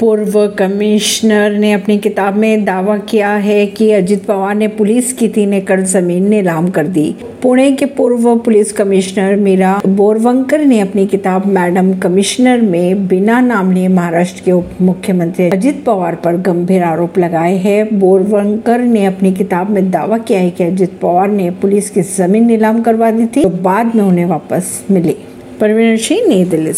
पूर्व कमिश्नर ने अपनी किताब में दावा किया है कि अजित पवार ने पुलिस की तीन एकड़ ज़मीन नीलाम कर दी। पुणे के पूर्व पुलिस कमिश्नर मीरा बोरवंकर ने अपनी किताब मैडम कमिश्नर में बिना नाम लिए महाराष्ट्र के उप मुख्यमंत्री अजित पवार पर गंभीर आरोप लगाए हैं। बोरवंकर ने अपनी किताब में दावा किया है कि अजित पवार ने पुलिस की ज़मीन नीलाम करवा दी थी तो बाद में उन्हें वापस मिली। परवीन सिंह, नई दिल्ली